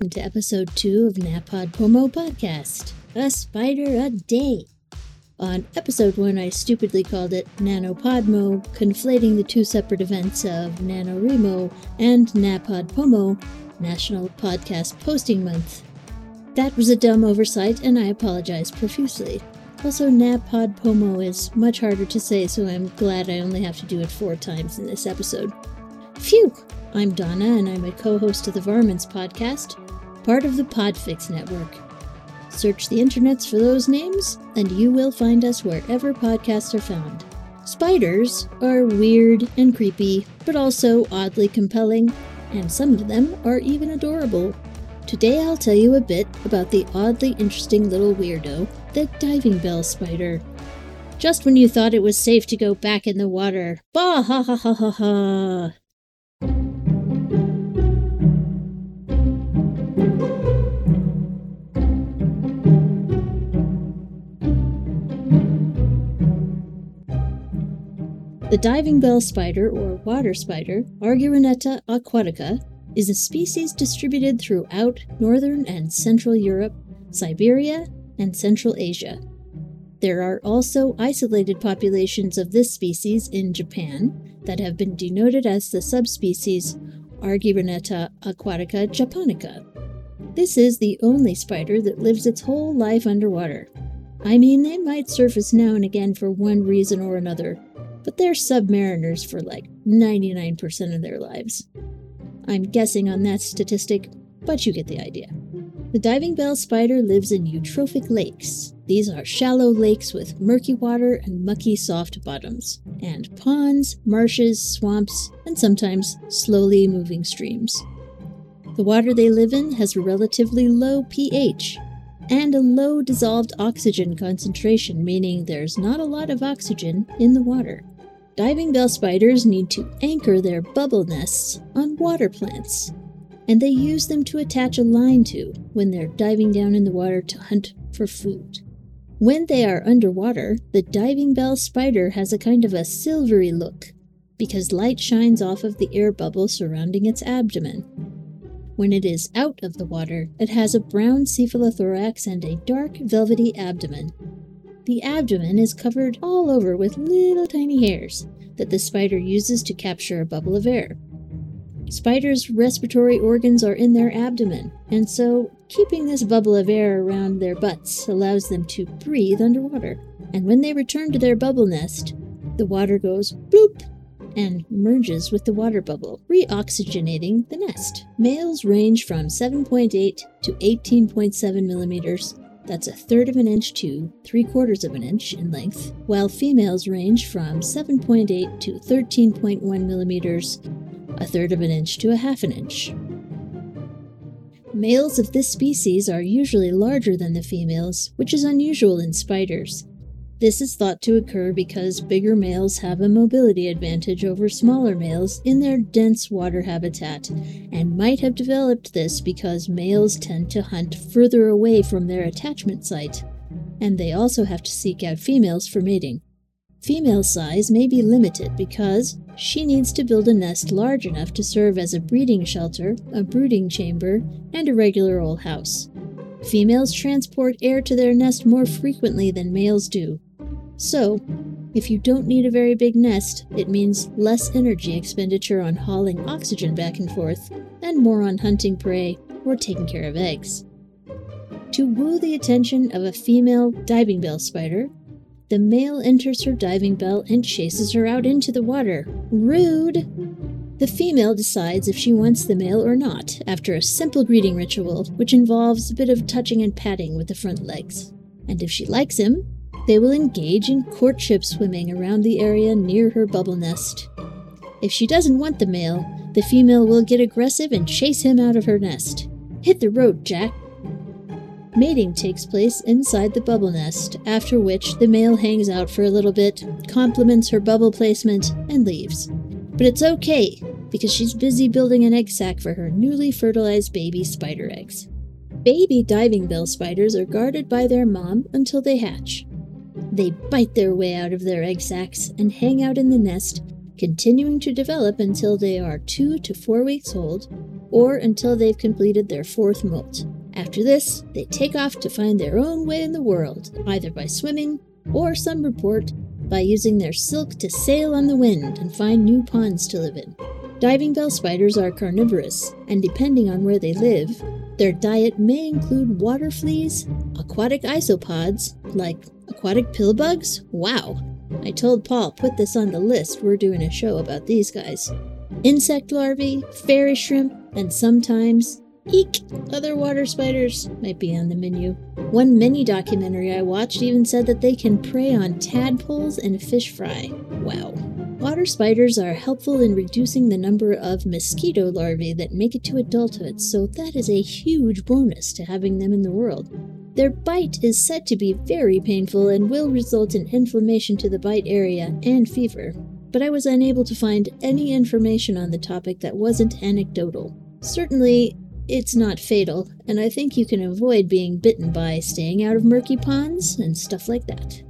welcome to episode two of Napod NaPodPoMo Podcast, a spider a day. On episode one, I stupidly called it NanoPodmo, conflating the two separate events of NaNoWriMo and NaPodPoMo, National Podcast Posting Month. That was a dumb oversight, and I apologize profusely. Also, NaPodPoMo is much harder to say, so I'm glad I only have to do it four times in this episode. Phew! I'm Donna, and I'm a co host of the Varmints podcast, part of the Podfix Network. Search the internets for those names, and you will find us wherever podcasts are found. Spiders are weird and creepy, but also oddly compelling, and some of them are even adorable. Today I'll tell you a bit about the oddly interesting little weirdo, the diving bell spider. Just when you thought it was safe to go back in the water, bah ha ha ha ha ha! The diving bell spider, or water spider, Argyroneta aquatica, is a species distributed throughout northern and central Europe, Siberia, and Central Asia. There are also isolated populations of this species in Japan that have been denoted as the subspecies Argyroneta aquatica japonica. This is the only spider that lives its whole life underwater. I mean, they might surface now and again for one reason or another, but they're submariners for like 99% of their lives. I'm guessing on that statistic, but you get the idea. The diving bell spider lives in eutrophic lakes. These are shallow lakes with murky water and mucky soft bottoms, and ponds, marshes, swamps, and sometimes slowly moving streams. The water they live in has a relatively low pH and a low dissolved oxygen concentration, meaning there's not a lot of oxygen in the water. Diving bell spiders need to anchor their bubble nests on water plants, and they use them to attach a line to when they're diving down in the water to hunt for food. When they are underwater, the diving bell spider has a kind of a silvery look because light shines off of the air bubble surrounding its abdomen. When it is out of the water, it has a brown cephalothorax and a dark, velvety abdomen. The abdomen is covered all over with little tiny hairs that the spider uses to capture a bubble of air. Spiders' respiratory organs are in their abdomen, and so keeping this bubble of air around their butts allows them to breathe underwater. And when they return to their bubble nest, the water goes bloop and merges with the water bubble, reoxygenating the nest. Males range from 7.8 to 18.7 millimeters. That's a third of an inch to three quarters of an inch in length, while females range from 7.8 to 13.1 millimeters, a third of an inch to a half an inch. Males of this species are usually larger than the females, which is unusual in spiders. This is thought to occur because bigger males have a mobility advantage over smaller males in their dense water habitat, and might have developed this because males tend to hunt further away from their attachment site, and they also have to seek out females for mating. Female size may be limited because she needs to build a nest large enough to serve as a breeding shelter, a brooding chamber, and a regular old house. Females transport air to their nest more frequently than males do, so, if you don't need a very big nest, it means less energy expenditure on hauling oxygen back and forth, and more on hunting prey or taking care of eggs. To woo the attention of a female diving bell spider, the male enters her diving bell and chases her out into the water. Rude! The female decides if she wants the male or not after a simple greeting ritual, which involves a bit of touching and patting with the front legs. And if she likes him, they will engage in courtship swimming around the area near her bubble nest. If she doesn't want the male, the female will get aggressive and chase him out of her nest. Hit the road, Jack. Mating takes place inside the bubble nest, after which the male hangs out for a little bit, compliments her bubble placement, and leaves. But it's okay, because she's busy building an egg sac for her newly fertilized baby spider eggs. Baby diving bell spiders are guarded by their mom until they hatch. They bite their way out of their egg sacs and hang out in the nest, continuing to develop until they are two to four weeks old, or until they've completed their fourth molt. After this, they take off to find their own way in the world, either by swimming, or some report, by using their silk to sail on the wind and find new ponds to live in. Diving bell spiders are carnivorous, and depending on where they live, their diet may include water fleas, aquatic isopods, like aquatic pill bugs. Wow! I told Paul, put this on the list, we're doing a show about these guys. Insect larvae, fairy shrimp, and sometimes, eek, other water spiders might be on the menu. One mini documentary I watched even said that they can prey on tadpoles and fish fry. Wow. Water spiders are helpful in reducing the number of mosquito larvae that make it to adulthood, so that is a huge bonus to having them in the world. Their bite is said to be very painful and will result in inflammation to the bite area and fever, but I was unable to find any information on the topic that wasn't anecdotal. Certainly, it's not fatal, and I think you can avoid being bitten by staying out of murky ponds and stuff like that.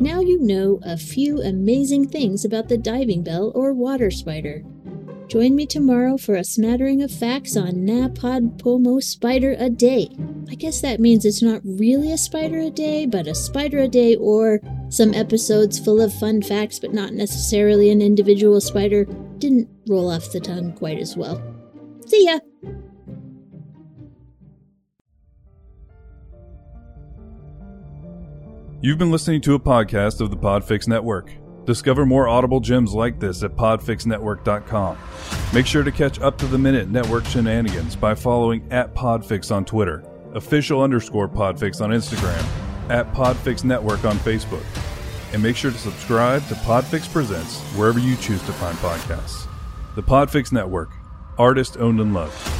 Now you know a few amazing things about the diving bell or water spider. Join me tomorrow for a smattering of facts on Napodpomo spider a day. I guess that means it's not really a spider a day, but a spider a day or some episodes full of fun facts but not necessarily an individual spider didn't roll off the tongue quite as well. See ya! You've been listening to a podcast of the Podfix Network. Discover more audible gems like this at podfixnetwork.com. Make sure to catch up to the minute network shenanigans by following at Podfix on Twitter, official underscore Podfix on Instagram, at Podfix Network on Facebook. And make sure to subscribe to Podfix Presents wherever you choose to find podcasts. The Podfix Network, artist owned and loved.